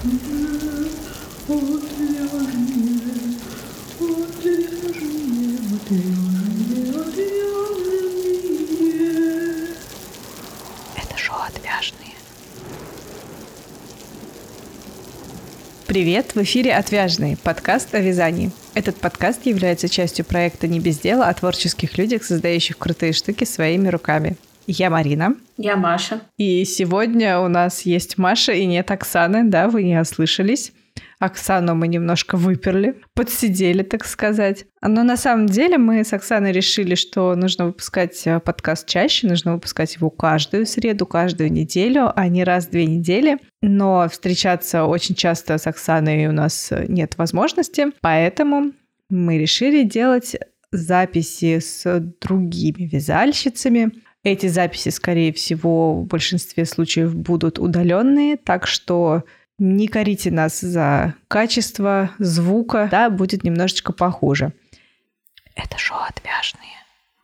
Это шоу «Отвяжные». Привет! В эфире «Отвяжные» – подкаст о вязании. Этот подкаст является частью проекта «Не без дела» о творческих людях, создающих крутые штуки своими руками. Я Марина. Я Маша. И сегодня у нас есть Маша и нет Оксаны, да, вы не ослышались. Оксану мы немножко выперли, подсидели, так сказать. Но на самом деле мы с Оксаной решили, что нужно выпускать э, подкаст чаще, нужно выпускать его каждую среду, каждую неделю, а не раз в две недели. Но встречаться очень часто с Оксаной у нас нет возможности, поэтому мы решили делать записи с другими вязальщицами. Эти записи, скорее всего, в большинстве случаев будут удаленные, так что не корите нас за качество звука, да, будет немножечко похуже. Это шоу «Отвяжные».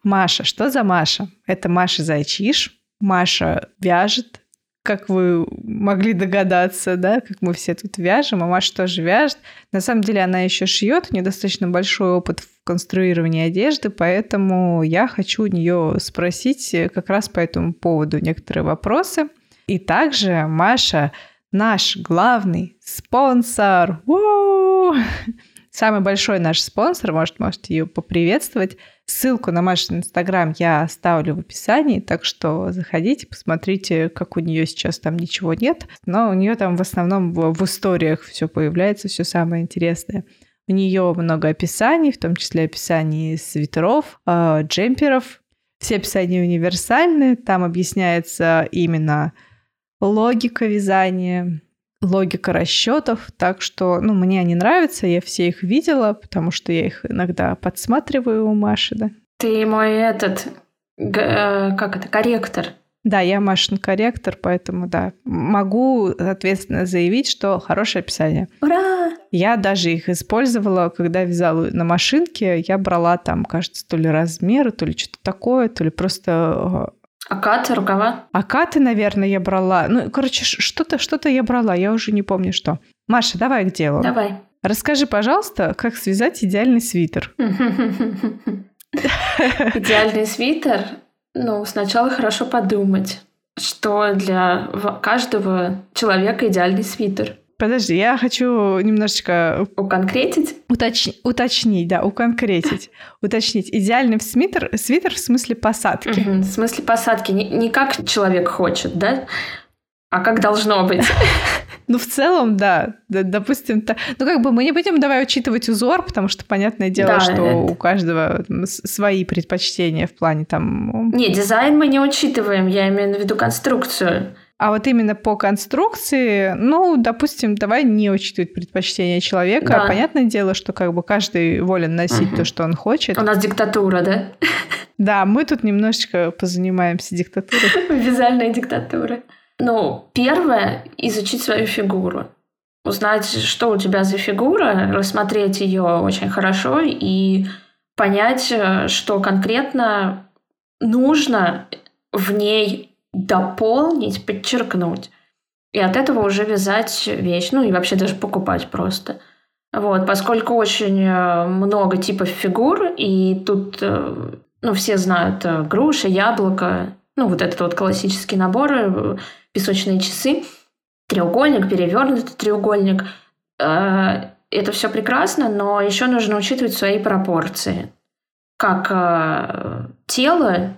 Маша, что за Маша? Это Маша Зайчиш. Маша вяжет, как вы могли догадаться, да, как мы все тут вяжем, а Маша тоже вяжет. На самом деле она еще шьет, у нее достаточно большой опыт в конструировании одежды, поэтому я хочу у нее спросить как раз по этому поводу некоторые вопросы. И также Маша наш главный спонсор. У-у-у! Самый большой наш спонсор, может, можете ее поприветствовать. Ссылку на Машу инстаграм я оставлю в описании, так что заходите, посмотрите, как у нее сейчас там ничего нет, но у нее там в основном в, в историях все появляется, все самое интересное. У нее много описаний, в том числе описаний свитеров, э, джемперов. Все описания универсальны, там объясняется именно логика вязания, логика расчетов. Так что, ну, мне они нравятся, я все их видела, потому что я их иногда подсматриваю у Маши, да. Ты мой этот, э, как это, корректор. Да, я Машин корректор, поэтому да. Могу ответственно заявить, что хорошее описание. Ура! Я даже их использовала, когда вязала на машинке. Я брала там, кажется, то ли размеры, то ли что-то такое, то ли просто а каты, рукава? А каты, наверное, я брала. Ну, короче, что-то что я брала, я уже не помню что. Маша, давай к делу. Давай. Расскажи, пожалуйста, как связать идеальный свитер. Идеальный свитер? Ну, сначала хорошо подумать, что для каждого человека идеальный свитер. Подожди, я хочу немножечко... Уконкретить? Уточ... Уточнить, да, уконкретить. Уточнить. Идеальный свитер, свитер в смысле посадки. Угу, в смысле посадки. Не, не как человек хочет, да? А как должно быть? Ну, в целом, да. Допустим, то... ну, как бы мы не будем давай учитывать узор, потому что, понятное дело, да, что это... у каждого свои предпочтения в плане там... Не, дизайн мы не учитываем, я имею в виду конструкцию. А вот именно по конструкции, ну, допустим, давай не учитывать предпочтения человека. Да. Понятное дело, что как бы каждый волен носить угу. то, что он хочет. У нас диктатура, да? Да, мы тут немножечко позанимаемся диктатурой. Вязальная диктатура. Ну, первое — изучить свою фигуру. Узнать, что у тебя за фигура, рассмотреть ее очень хорошо и понять, э, что конкретно нужно в ней дополнить, подчеркнуть. И от этого уже вязать вещь, ну и вообще даже покупать просто. Вот, поскольку очень э, много типов фигур, и тут, э, ну, все знают э, груша, яблоко, ну, вот этот вот классический набор, песочные часы, треугольник, перевернутый треугольник. Это все прекрасно, но еще нужно учитывать свои пропорции. Как тело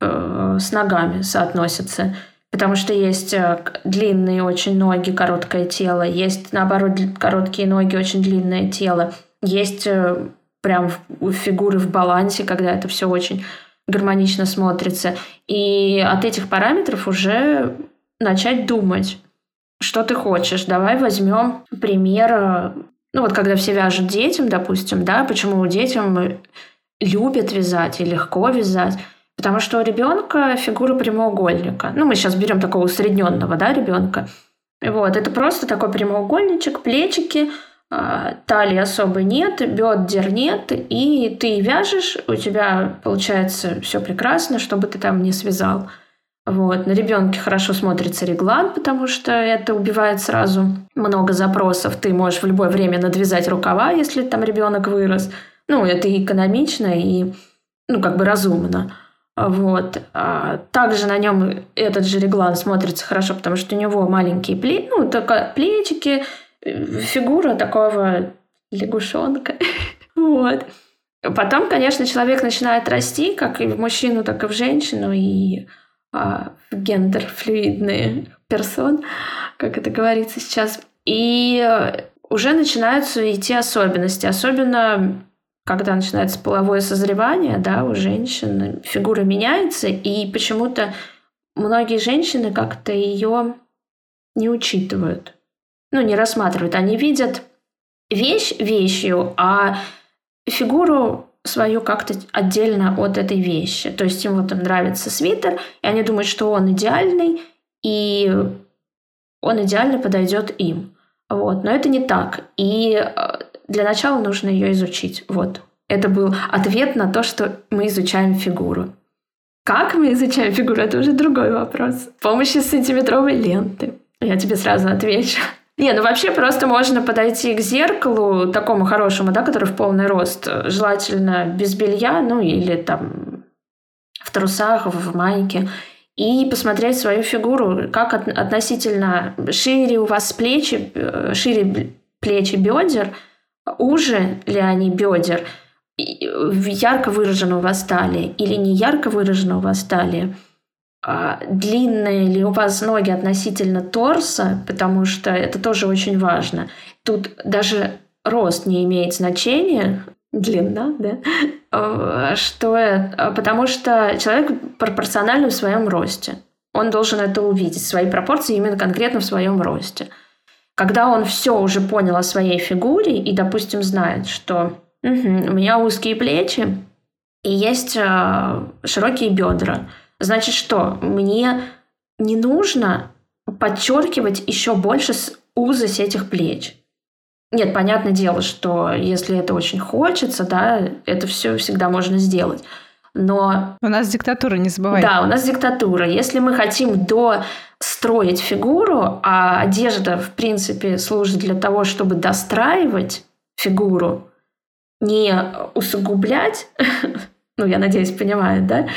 э, с ногами соотносится. Потому что есть э, длинные очень ноги, короткое тело, есть, наоборот, короткие ноги, очень длинное тело. Есть э, прям фигуры в балансе, когда это все очень гармонично смотрится. И от этих параметров уже начать думать, что ты хочешь. Давай возьмем пример, ну вот когда все вяжут детям, допустим, да, почему детям любят вязать и легко вязать. Потому что у ребенка фигура прямоугольника. Ну, мы сейчас берем такого усредненного, да, ребенка. Вот, это просто такой прямоугольничек, плечики, а, талии особо нет, бедер нет, и ты вяжешь, у тебя получается все прекрасно, чтобы ты там не связал. Вот. На ребенке хорошо смотрится реглан, потому что это убивает сразу много запросов. Ты можешь в любое время надвязать рукава, если там ребенок вырос. Ну, это и экономично, и ну, как бы разумно. Вот. А также на нем этот же реглан смотрится хорошо, потому что у него маленькие плечи, ну, только плечики, э, фигура такого лягушонка. вот. Потом, конечно, человек начинает расти, как и в мужчину, так и в женщину, и а, гендер-флюидные персон, как это говорится сейчас. И э, уже начинаются идти особенности. Особенно когда начинается половое созревание, да, у женщин фигура меняется, и почему-то многие женщины как-то ее не учитывают, ну, не рассматривают. Они видят вещь вещью, а фигуру свою как-то отдельно от этой вещи. То есть им вот им нравится свитер, и они думают, что он идеальный, и он идеально подойдет им. Вот. Но это не так. И э, для начала нужно ее изучить. Вот. Это был ответ на то, что мы изучаем фигуру. Как мы изучаем фигуру, это уже другой вопрос. С помощью сантиметровой ленты. Я тебе сразу отвечу. Не, ну вообще просто можно подойти к зеркалу, такому хорошему, да, который в полный рост, желательно без белья, ну или там в трусах, в майке, и посмотреть свою фигуру, как от, относительно шире у вас плечи, э, шире плечи бедер, уже ли они бедер, ярко выражена у вас талия или не ярко выражена у вас талия, а, длинные ли у вас ноги относительно торса, потому что это тоже очень важно. Тут даже рост не имеет значения, длина, да, а, что, а, потому что человек пропорциональный в своем росте. Он должен это увидеть, свои пропорции именно конкретно в своем росте. Когда он все уже понял о своей фигуре и, допустим, знает, что угу, у меня узкие плечи и есть э, широкие бедра, Значит что? Мне не нужно подчеркивать еще больше узость этих плеч. Нет, понятное дело, что если это очень хочется, да, это все всегда можно сделать. Но... У нас диктатура, не забывай. Да, у нас диктатура. Если мы хотим достроить фигуру, а одежда, в принципе, служит для того, чтобы достраивать фигуру, не усугублять, ну, я надеюсь, понимают, да,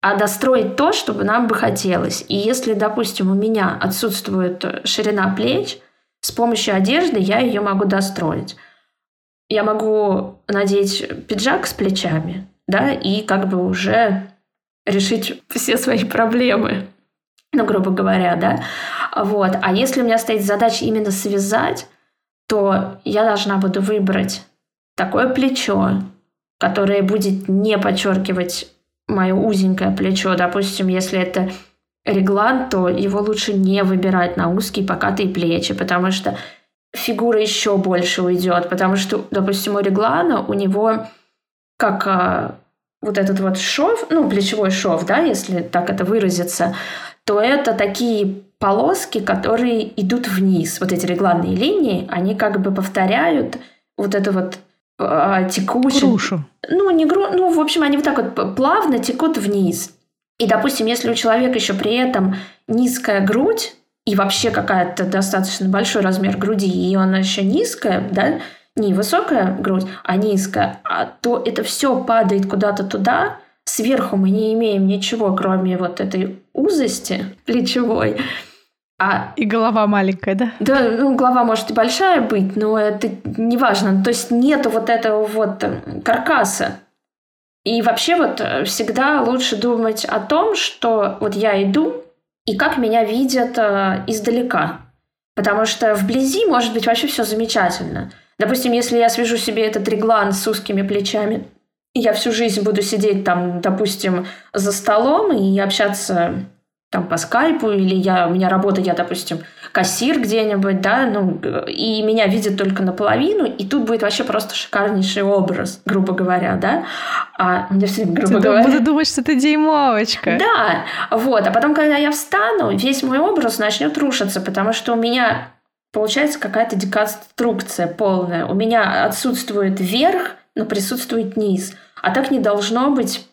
а достроить то, чтобы нам бы хотелось. И если, допустим, у меня отсутствует ширина плеч, с помощью одежды я ее могу достроить. Я могу надеть пиджак с плечами, да, и как бы уже решить все свои проблемы, ну, грубо говоря, да. Вот. А если у меня стоит задача именно связать, то я должна буду выбрать такое плечо, которое будет не подчеркивать мое узенькое плечо. Допустим, если это реглан, то его лучше не выбирать на узкие покатые плечи, потому что фигура еще больше уйдет, потому что, допустим, у реглана у него как а, вот этот вот шов, ну, плечевой шов, да, если так это выразиться, то это такие полоски, которые идут вниз. Вот эти регланные линии, они как бы повторяют вот это вот а, текучим. Грушу. Ну, не гру... ну, в общем, они вот так вот плавно текут вниз. И, допустим, если у человека еще при этом низкая грудь и вообще какая-то достаточно большой размер груди, и она еще низкая, да, не высокая грудь, а низкая, а то это все падает куда-то туда, сверху мы не имеем ничего, кроме вот этой узости плечевой. А... И голова маленькая, да? Да, ну, голова может и большая быть, но это не важно. То есть нету вот этого вот э, каркаса. И вообще вот э, всегда лучше думать о том, что вот я иду, и как меня видят э, издалека. Потому что вблизи может быть вообще все замечательно. Допустим, если я свяжу себе этот реглан с узкими плечами, и я всю жизнь буду сидеть там, допустим, за столом и общаться там по скайпу, или я, у меня работа, я, допустим, кассир где-нибудь, да, ну, и меня видят только наполовину, и тут будет вообще просто шикарнейший образ, грубо говоря, да. А мне все время, грубо ты говоря... Буду думать, что ты деймовочка. Да, вот. А потом, когда я встану, весь мой образ начнет рушиться, потому что у меня получается какая-то деконструкция полная. У меня отсутствует верх, но присутствует низ. А так не должно быть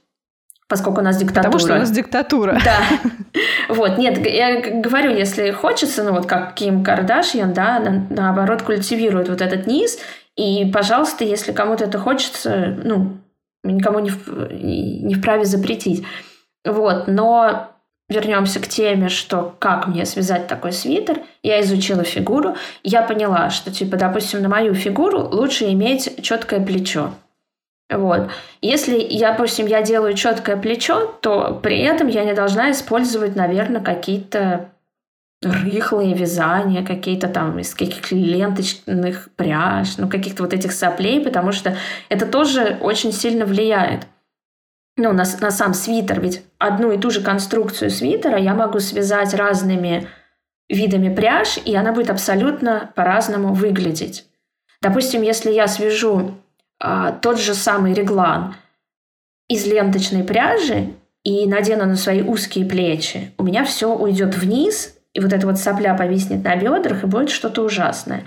поскольку у нас диктатура. Потому что у нас диктатура. Да. Вот, нет, я говорю, если хочется, ну вот как Ким Кардашьян, да, на, наоборот, культивирует вот этот низ, и, пожалуйста, если кому-то это хочется, ну, никому не, в, не вправе запретить. Вот, но вернемся к теме, что как мне связать такой свитер. Я изучила фигуру, я поняла, что, типа, допустим, на мою фигуру лучше иметь четкое плечо. Вот. Если, я, допустим, я делаю четкое плечо, то при этом я не должна использовать, наверное, какие-то рыхлые вязания, какие-то там из каких-то ленточных пряж, ну, каких-то вот этих соплей, потому что это тоже очень сильно влияет. Ну, на, на сам свитер, ведь одну и ту же конструкцию свитера я могу связать разными видами пряж, и она будет абсолютно по-разному выглядеть. Допустим, если я свяжу а, тот же самый реглан из ленточной пряжи и надену на свои узкие плечи, у меня все уйдет вниз, и вот эта вот сопля повиснет на бедрах, и будет что-то ужасное.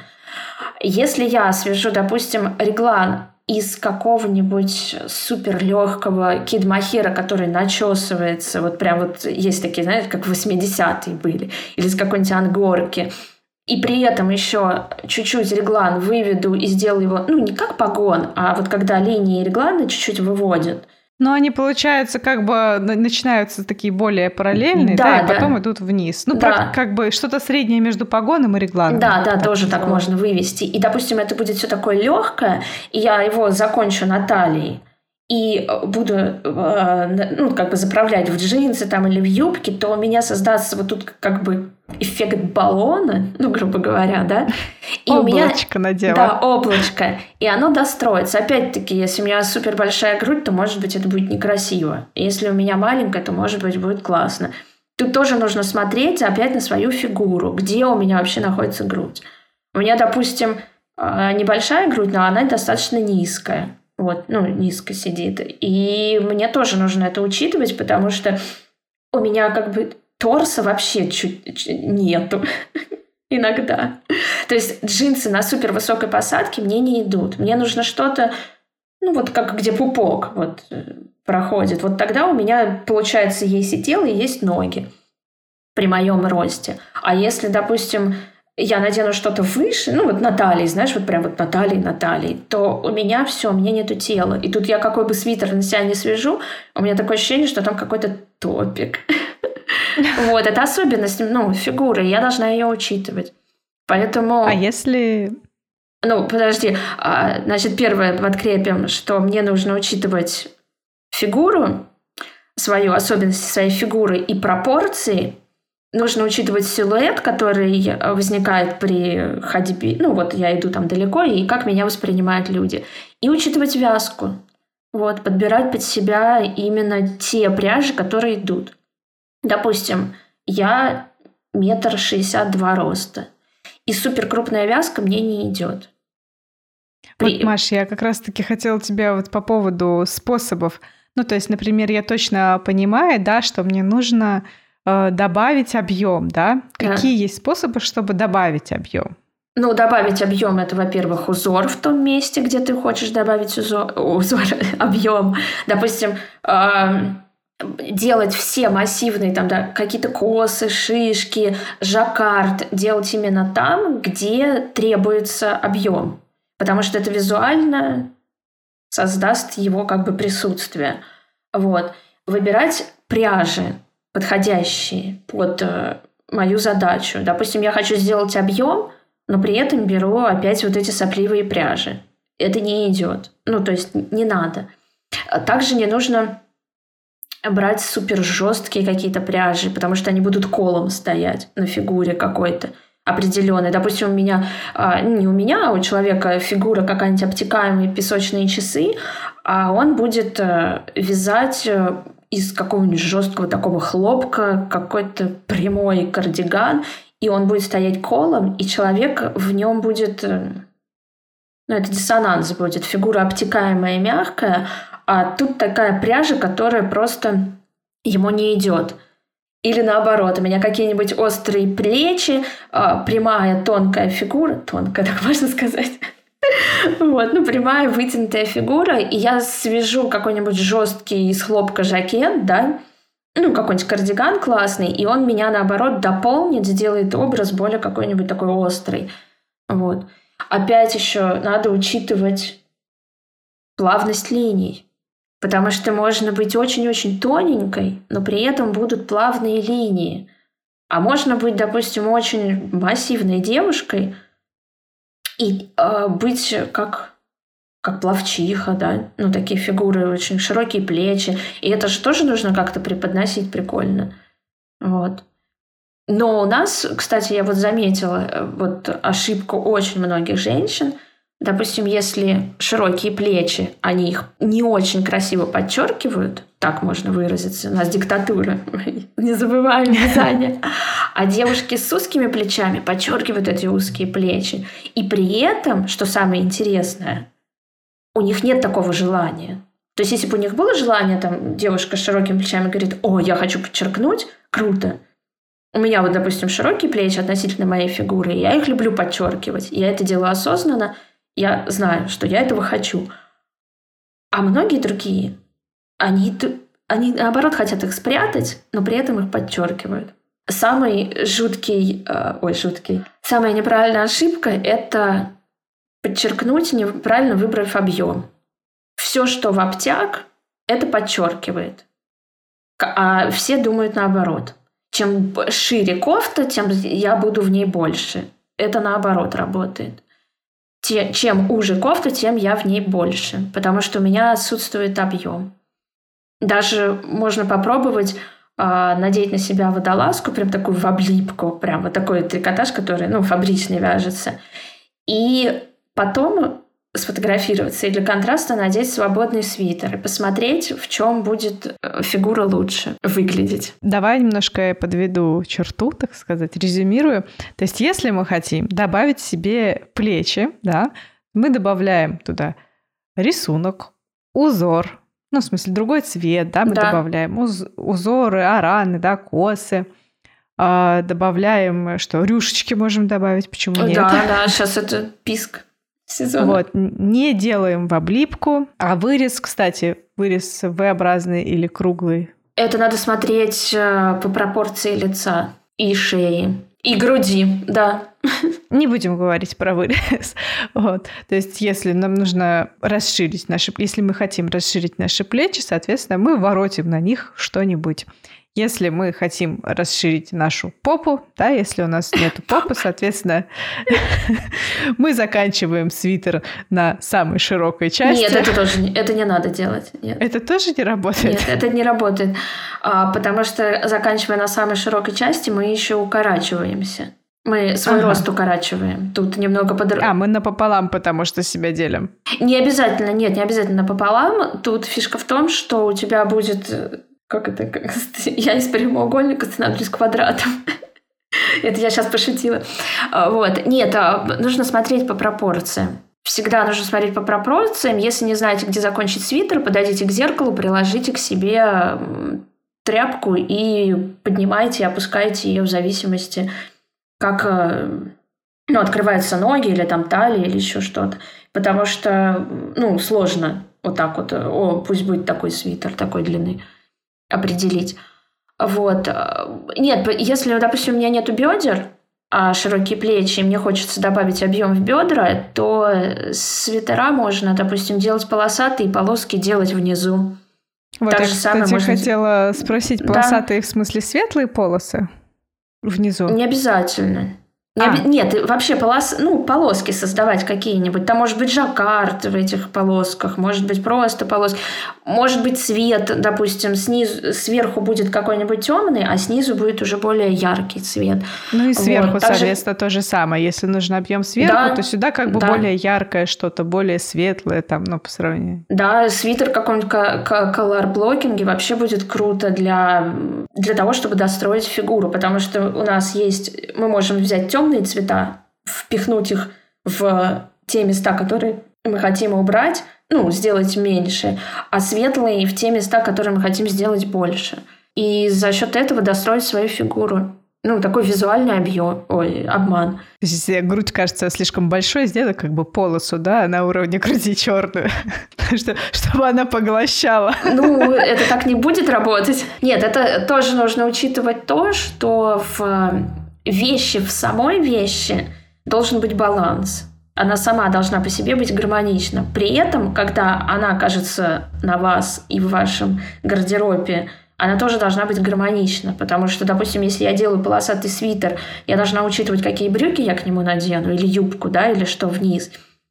Если я свяжу, допустим, реглан из какого-нибудь супер легкого кидмахира, который начесывается, вот прям вот есть такие, знаете, как 80-е были, или из какой-нибудь ангорки, и при этом еще чуть-чуть реглан выведу и сделаю его, ну, не как погон, а вот когда линии реглана чуть-чуть выводят. Но они, получается, как бы начинаются такие более параллельные, да, да и да. потом идут вниз. Ну, да. как бы что-то среднее между погоном и регланом. Да, да, так тоже так можно вывести. И, допустим, это будет все такое легкое, и я его закончу на талии и буду э, ну, как бы заправлять в джинсы там или в юбки, то у меня создастся вот тут как бы эффект баллона, ну, грубо говоря, да? И облачко у меня, надела. Да, облачко. И оно достроится. Опять-таки, если у меня супер большая грудь, то, может быть, это будет некрасиво. Если у меня маленькая, то, может быть, будет классно. Тут тоже нужно смотреть опять на свою фигуру, где у меня вообще находится грудь. У меня, допустим, э, небольшая грудь, но она достаточно низкая вот, ну, низко сидит. И мне тоже нужно это учитывать, потому что у меня как бы торса вообще чуть, чуть нету иногда. То есть джинсы на супер высокой посадке мне не идут. Мне нужно что-то, ну вот как где пупок вот э, проходит. Вот тогда у меня получается есть и тело, и есть ноги при моем росте. А если, допустим, я надену что-то выше, ну вот на талии, знаешь, вот прям вот на талии, на талии, то у меня все, у меня нету тела. И тут я какой бы свитер на себя не свяжу, у меня такое ощущение, что там какой-то топик. Вот, это особенность, ну, фигуры, я должна ее учитывать. Поэтому... А если... Ну, подожди, а, значит, первое подкрепим, что мне нужно учитывать фигуру, свою особенность своей фигуры и пропорции – нужно учитывать силуэт, который возникает при ходьбе. Ну вот я иду там далеко, и как меня воспринимают люди. И учитывать вязку. Вот, подбирать под себя именно те пряжи, которые идут. Допустим, я метр шестьдесят два роста. И супер крупная вязка мне не идет. При... Вот, Маш, я как раз-таки хотела тебя вот по поводу способов. Ну, то есть, например, я точно понимаю, да, что мне нужно Э, добавить объем, да? Какие есть способы, чтобы добавить объем? Ну, добавить объем это, во-первых, узор в том месте, где ты хочешь добавить узор, узор объем. Допустим, делать все массивные там да, какие-то косы, шишки, жаккард, делать именно там, где требуется объем, потому что это визуально создаст его как бы присутствие. Вот. Выбирать пряжи подходящие под э, мою задачу. Допустим, я хочу сделать объем, но при этом беру опять вот эти сопливые пряжи. Это не идет. Ну, то есть не надо. Также не нужно брать супер жесткие какие-то пряжи, потому что они будут колом стоять на фигуре какой-то определенной. Допустим, у меня, а, не у меня, а у человека фигура какая-нибудь обтекаемые песочные часы, а он будет э, вязать э, из какого-нибудь жесткого такого хлопка какой-то прямой кардиган, и он будет стоять колом, и человек в нем будет... Э, ну, это диссонанс будет. Фигура обтекаемая и мягкая, а тут такая пряжа, которая просто ему не идет. Или наоборот, у меня какие-нибудь острые плечи, а, прямая тонкая фигура, тонкая, так можно сказать, Вот, ну, прямая вытянутая фигура, и я свяжу какой-нибудь жесткий из хлопка жакет, да, ну, какой-нибудь кардиган классный, и он меня, наоборот, дополнит, сделает образ более какой-нибудь такой острый. Вот. Опять еще надо учитывать плавность линий. Потому что можно быть очень-очень тоненькой, но при этом будут плавные линии. А можно быть, допустим, очень массивной девушкой и э, быть как как плавчиха, да, ну, такие фигуры, очень широкие плечи. И это же тоже нужно как-то преподносить прикольно. Вот. Но у нас, кстати, я вот заметила э, вот ошибку очень многих женщин. Допустим, если широкие плечи, они их не очень красиво подчеркивают, так можно выразиться, у нас диктатура, не забываем вязание, а девушки с узкими плечами подчеркивают эти узкие плечи. И при этом, что самое интересное, у них нет такого желания. То есть, если бы у них было желание, там, девушка с широкими плечами говорит, о, я хочу подчеркнуть, круто. У меня вот, допустим, широкие плечи относительно моей фигуры, я их люблю подчеркивать. Я это делаю осознанно, я знаю, что я этого хочу. А многие другие, они, они наоборот хотят их спрятать, но при этом их подчеркивают. Самый жуткий, э, ой, жуткий, самая неправильная ошибка – это подчеркнуть, неправильно выбрав объем. Все, что в обтяг, это подчеркивает. А все думают наоборот. Чем шире кофта, тем я буду в ней больше. Это наоборот работает. Чем уже кофта, тем я в ней больше, потому что у меня отсутствует объем. Даже можно попробовать э, надеть на себя водолазку, прям такую в облипку, прям вот такой трикотаж, который, ну, фабричный вяжется. И Потом сфотографироваться и для контраста надеть свободный свитер и посмотреть, в чем будет э, фигура лучше выглядеть. Давай немножко я подведу черту, так сказать, резюмирую. То есть, если мы хотим добавить себе плечи, да, мы добавляем туда рисунок, узор, ну, в смысле, другой цвет, да, мы да. добавляем уз- узоры, араны, да, косы, а, добавляем, что, рюшечки можем добавить, почему нет? Да, да, сейчас это писк сезона. Вот, не делаем в облипку. А вырез, кстати, вырез V-образный или круглый? Это надо смотреть э, по пропорции лица и шеи. И груди, да. Не будем говорить про вырез. Вот. То есть, если нам нужно расширить наши... Если мы хотим расширить наши плечи, соответственно, мы воротим на них что-нибудь. Если мы хотим расширить нашу попу, да, если у нас нет попы, соответственно, мы заканчиваем свитер на самой широкой части. Нет, это тоже это не надо делать. Нет. Это тоже не работает? Нет, это не работает. А, потому что, заканчивая на самой широкой части, мы еще укорачиваемся. Мы свой ага. рост укорачиваем. Тут немного под... А, мы напополам, потому что себя делим. Не обязательно, нет, не обязательно напополам. Тут фишка в том, что у тебя будет как это, как, я из прямоугольника становлюсь квадратом. Это я сейчас пошутила. А, вот. Нет, а, нужно смотреть по пропорциям. Всегда нужно смотреть по пропорциям. Если не знаете, где закончить свитер, подойдите к зеркалу, приложите к себе тряпку и поднимайте и опускайте ее в зависимости, как э, ну, открываются ноги или там талия или еще что-то. Потому что, ну, сложно вот так вот, о, пусть будет такой свитер такой длины определить. Вот. Нет, если, допустим, у меня нету бедер, а широкие плечи, и мне хочется добавить объем в бедра, то свитера можно, допустим, делать полосатые, полоски делать внизу. Вот так я, же кстати, можно... хотела спросить, полосатые да. в смысле светлые полосы внизу? Не обязательно. Не а. Нет, вообще полос... ну, полоски создавать какие-нибудь. Там может быть жаккард в этих полосках, может быть просто полоски. Может быть цвет, допустим, снизу, сверху будет какой-нибудь темный, а снизу будет уже более яркий цвет. Ну и сверху, вот. соответственно, то же самое. Если нужен объем сверху, да, то сюда как бы да. более яркое что-то, более светлое там, ну, по сравнению. Да, свитер каком-нибудь колор-блокинге вообще будет круто для, для того, чтобы достроить фигуру, потому что у нас есть... Мы можем взять темный темные цвета, впихнуть их в те места, которые мы хотим убрать, ну, сделать меньше, а светлые в те места, которые мы хотим сделать больше. И за счет этого достроить свою фигуру. ну, такой визуальный объем, ой, обман. То есть, если грудь кажется слишком большой, сделай как бы полосу, да, на уровне груди черную, чтобы она поглощала. Ну, это так не будет работать. Нет, это тоже нужно учитывать то, что в вещи, в самой вещи должен быть баланс. Она сама должна по себе быть гармонична. При этом, когда она окажется на вас и в вашем гардеробе она тоже должна быть гармонична, потому что, допустим, если я делаю полосатый свитер, я должна учитывать, какие брюки я к нему надену, или юбку, да, или что вниз.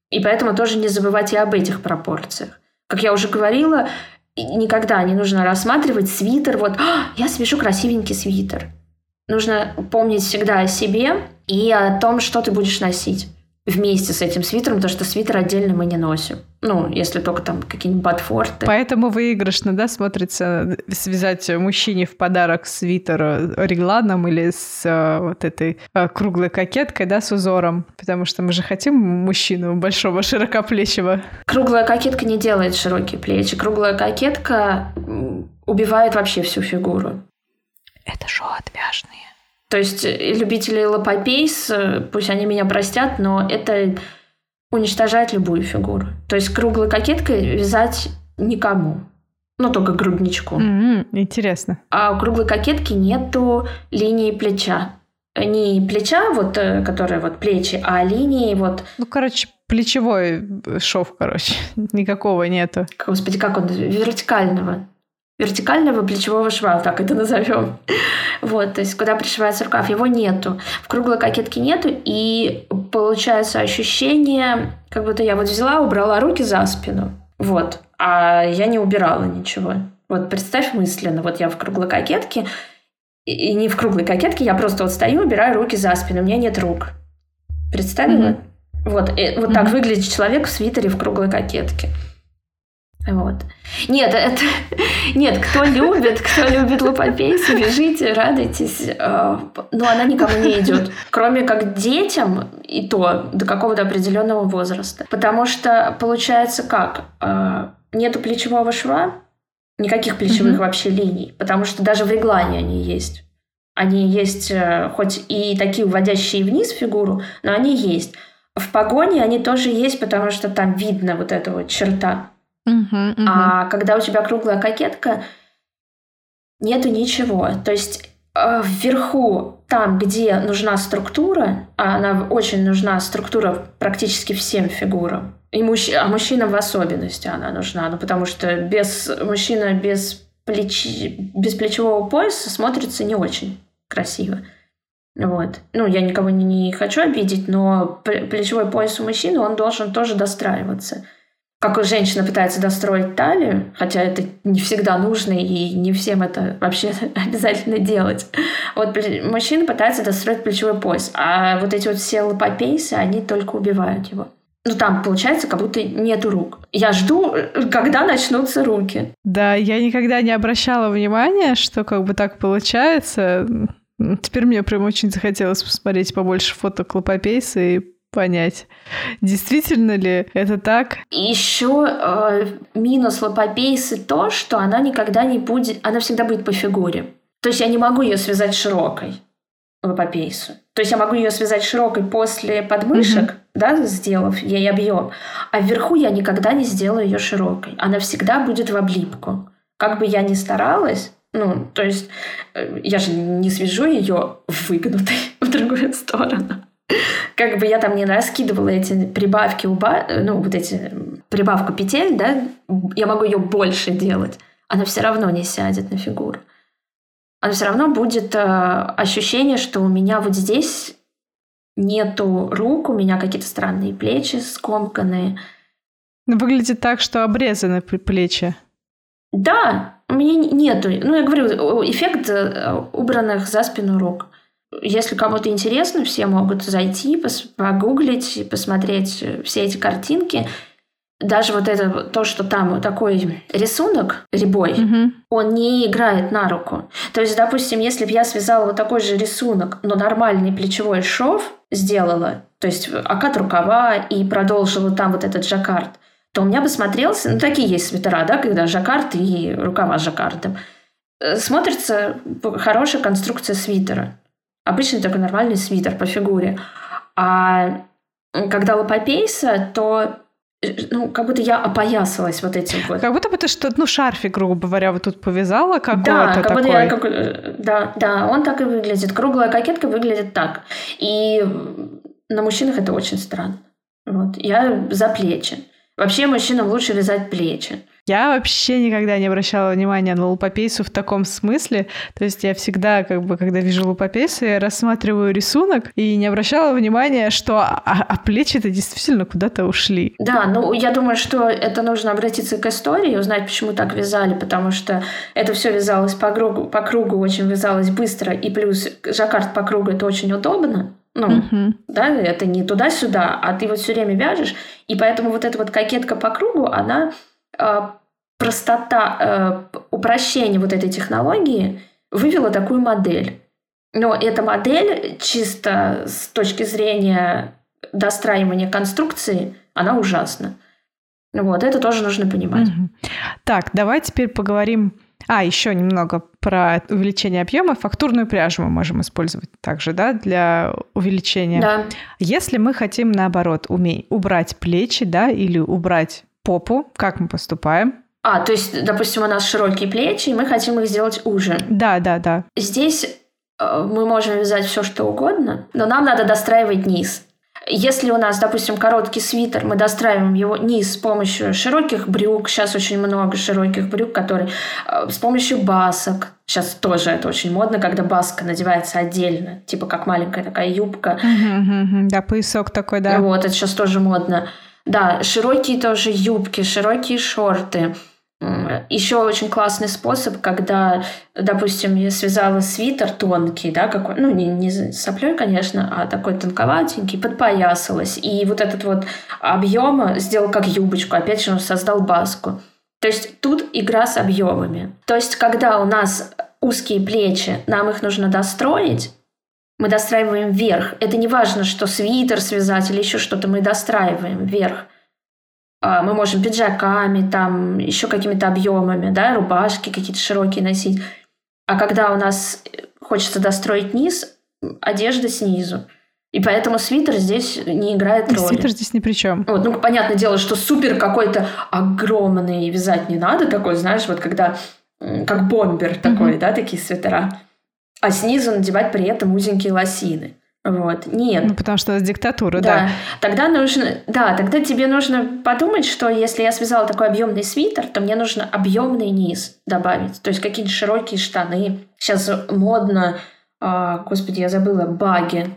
И поэтому тоже не забывать и об этих пропорциях. Как я уже говорила, никогда не нужно рассматривать свитер, вот, а, я свяжу красивенький свитер. Нужно помнить всегда о себе и о том, что ты будешь носить вместе с этим свитером, потому что свитер отдельно мы не носим. Ну, если только там какие-нибудь ботфорты. Поэтому выигрышно, да, смотрится связать мужчине в подарок свитер регланом или с э, вот этой э, круглой кокеткой, да, с узором. Потому что мы же хотим мужчину большого, широкоплечего. Круглая кокетка не делает широкие плечи. Круглая кокетка убивает вообще всю фигуру. Это шоу отвяжные. То есть э, любители лопопейс, э, пусть они меня простят, но это уничтожает любую фигуру. То есть круглой кокеткой вязать никому. Ну, только грудничку. Mm-hmm, интересно. А у круглой кокетки нету линии плеча. Не плеча, вот, э, которая вот плечи, а линии вот... Ну, короче, плечевой шов, короче. Никакого нету. Господи, как он? Вертикального вертикального плечевого шва, так это назовем. Вот, то есть куда пришивается рукав, его нету. В круглой кокетке нету, и получается ощущение, как будто я вот взяла, убрала руки за спину, вот, а я не убирала ничего. Вот представь мысленно, вот я в круглой кокетке, и не в круглой кокетке, я просто вот стою, убираю руки за спину, у меня нет рук. Представила? Mm-hmm. Вот, и, вот mm-hmm. так выглядит человек в свитере в круглой кокетке. Вот. Нет, это... Нет, кто любит, кто любит лупопейсы, бежите, радуйтесь. Э, но она никому не идет. Кроме как детям, и то до какого-то определенного возраста. Потому что получается как? Э, нету плечевого шва, никаких плечевых mm-hmm. вообще линий. Потому что даже в реглане они есть. Они есть э, хоть и такие уводящие вниз фигуру, но они есть. В погоне они тоже есть, потому что там видно вот эта вот черта Угу, угу. А когда у тебя круглая кокетка, нету ничего. То есть э, вверху, там, где нужна структура, а она очень нужна, структура практически всем фигурам, и мужч... а мужчинам в особенности она нужна, ну, потому что без мужчина без, плеч... без плечевого пояса смотрится не очень красиво. Вот. Ну, я никого не, не хочу обидеть, но плечевой пояс у мужчины, он должен тоже достраиваться как женщина пытается достроить талию, хотя это не всегда нужно и не всем это вообще обязательно делать. Вот мужчина пытается достроить плечевой пояс, а вот эти вот все лопопейсы, они только убивают его. Ну, там, получается, как будто нету рук. Я жду, когда начнутся руки. Да, я никогда не обращала внимания, что как бы так получается. Теперь мне прям очень захотелось посмотреть побольше фото клопопейса и понять, действительно ли это так. Еще э, минус лопопейсы то, что она никогда не будет, она всегда будет по фигуре. То есть я не могу ее связать широкой лопопейсу. То есть я могу ее связать широкой после подмышек, mm-hmm. да, сделав ей объем, а вверху я никогда не сделаю ее широкой. Она всегда будет в облипку. Как бы я ни старалась, ну, то есть э, я же не свяжу ее выгнутой в другую сторону как бы я там не раскидывала эти прибавки, уба... ну, вот эти прибавку петель, да, я могу ее больше делать, она все равно не сядет на фигуру. Она все равно будет э, ощущение, что у меня вот здесь нету рук, у меня какие-то странные плечи скомканные. Ну, выглядит так, что обрезаны плечи. Да, у меня нету. Ну, я говорю, эффект э, убранных за спину рук. Если кому-то интересно, все могут зайти, погуглить, посмотреть все эти картинки. Даже вот это то, что там такой рисунок рябой, угу. он не играет на руку. То есть, допустим, если бы я связала вот такой же рисунок, но нормальный плечевой шов сделала, то есть окат рукава и продолжила там вот этот жаккард, то у меня бы смотрелся, ну такие есть свитера, да, когда жаккард и рукава с жаккардом, э, смотрится хорошая конструкция свитера. Обычный такой нормальный свитер по фигуре. А когда лопопейса, то ну, как будто я опоясалась вот этим вот. Как будто бы ты что ну, шарфик, грубо говоря, вот тут повязала какого-то Да, как такой. будто я, как, э, да, да, он так и выглядит. Круглая кокетка выглядит так. И на мужчинах это очень странно. Вот. Я за плечи. Вообще мужчинам лучше вязать плечи. Я вообще никогда не обращала внимания на лупопейсу в таком смысле. То есть я всегда, как бы, когда вижу лупопейсу, я рассматриваю рисунок и не обращала внимания, что а, а плечи-то действительно куда-то ушли. Да, ну я думаю, что это нужно обратиться к истории, узнать, почему так вязали, потому что это все вязалось по кругу, по кругу очень вязалось быстро, и плюс жаккард по кругу это очень удобно. Ну, угу. да, это не туда-сюда, а ты вот все время вяжешь, и поэтому вот эта вот кокетка по кругу, она а, простота, э, упрощение вот этой технологии вывела такую модель. Но эта модель чисто с точки зрения достраивания конструкции, она ужасна. Вот, это тоже нужно понимать. Угу. Так, давай теперь поговорим а, еще немного про увеличение объема. Фактурную пряжу мы можем использовать также, да, для увеличения. Да. Если мы хотим, наоборот, уметь убрать плечи, да, или убрать попу, как мы поступаем? А, то есть, допустим, у нас широкие плечи, и мы хотим их сделать уже. Да, да, да. Здесь э, мы можем вязать все, что угодно, но нам надо достраивать низ. Если у нас, допустим, короткий свитер, мы достраиваем его низ с помощью широких брюк. Сейчас очень много широких брюк, которые э, с помощью басок. Сейчас тоже это очень модно, когда баска надевается отдельно, типа как маленькая такая юбка. Да, поясок такой, да. Вот, это сейчас тоже модно. Да, широкие тоже юбки, широкие шорты. Еще очень классный способ, когда, допустим, я связала свитер тонкий, да, какой, ну, не, не соплей, конечно, а такой тонковатенький, подпоясалась. И вот этот вот объем сделал как юбочку, опять же, он создал баску. То есть тут игра с объемами. То есть, когда у нас узкие плечи, нам их нужно достроить, мы достраиваем вверх. Это не важно, что свитер связать или еще что-то, мы достраиваем вверх. А, мы можем пиджаками, там, еще какими-то объемами, да, рубашки какие-то широкие носить. А когда у нас хочется достроить низ, одежда снизу. И поэтому свитер здесь не играет роли. Свитер здесь ни при чем. Вот, ну, понятное дело, что супер какой-то огромный вязать не надо, такой, знаешь, вот когда как бомбер такой, mm-hmm. да, такие свитера. А снизу надевать при этом узенькие лосины. Вот, нет. Ну, потому что это диктатура, да. да. Тогда нужно, да, тогда тебе нужно подумать, что если я связала такой объемный свитер, то мне нужно объемный низ добавить. То есть какие-нибудь широкие штаны. Сейчас модно, э, господи, я забыла, баги,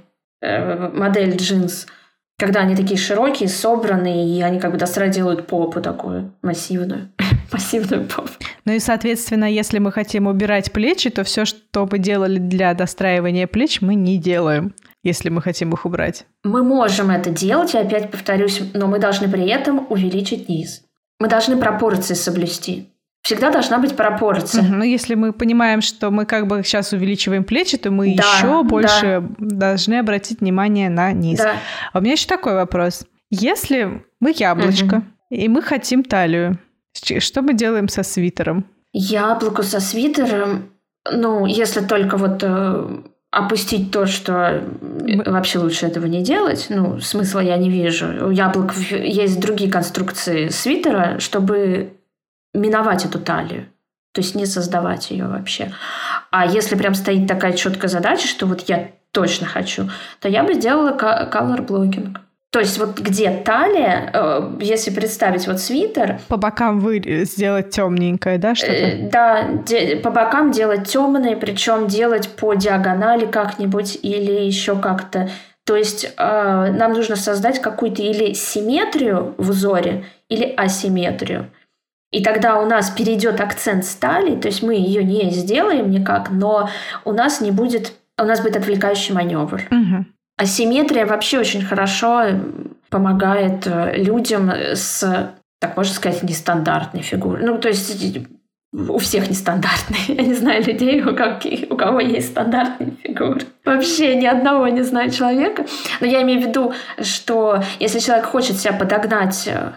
э, модель джинс. Когда они такие широкие, собранные, и они как бы достра делают попу такую массивную. массивную попу. Ну и, соответственно, если мы хотим убирать плечи, то все, что мы делали для достраивания плеч, мы не делаем если мы хотим их убрать? Мы можем это делать, я опять повторюсь, но мы должны при этом увеличить низ. Мы должны пропорции соблюсти. Всегда должна быть пропорция. Ну, если мы понимаем, что мы как бы сейчас увеличиваем плечи, то мы да, еще больше да. должны обратить внимание на низ. Да. А у меня еще такой вопрос. Если мы яблочко, угу. и мы хотим талию, что мы делаем со свитером? Яблоко со свитером, ну, если только вот э, опустить то, что вообще лучше этого не делать. Ну, смысла я не вижу. У яблок есть другие конструкции свитера, чтобы миновать эту талию. То есть не создавать ее вообще. А если прям стоит такая четкая задача, что вот я точно хочу, то я бы сделала color blocking. То есть вот где талия, э, если представить вот свитер... По бокам вы сделать темненькое, да, что-то? Э, да, по бокам делать темные, причем делать по диагонали как-нибудь или еще как-то. То есть э, нам нужно создать какую-то или симметрию в узоре, или асимметрию. И тогда у нас перейдет акцент стали, то есть мы ее не сделаем никак, но у нас не будет, у нас будет отвлекающий маневр. Угу. Асимметрия вообще очень хорошо помогает э, людям с, так можно сказать, нестандартной фигурой. Ну, то есть у всех нестандартные. Я не знаю людей, у, каких, у кого есть стандартные фигуры. Вообще ни одного не знаю человека. Но я имею в виду, что если человек хочет себя подогнать, э,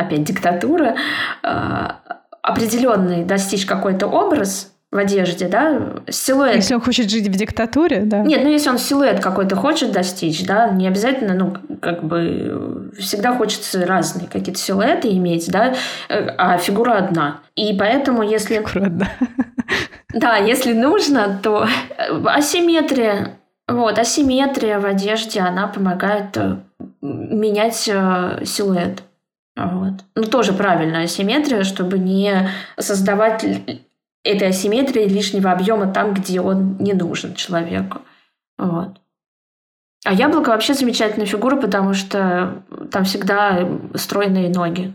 опять диктатура, э, определенный достичь какой-то образ, в одежде, да, силуэт. Если он хочет жить в диктатуре, да. Нет, ну если он силуэт какой-то хочет достичь, да, не обязательно, ну, как бы всегда хочется разные какие-то силуэты иметь, да, а фигура одна. И поэтому, если... Фигура одна. Да, если нужно, то асимметрия, вот, асимметрия в одежде, она помогает э, менять э, силуэт. Вот. Ну, тоже правильная асимметрия, чтобы не создавать этой асимметрии лишнего объема там, где он не нужен человеку. Вот. А яблоко вообще замечательная фигура, потому что там всегда стройные ноги,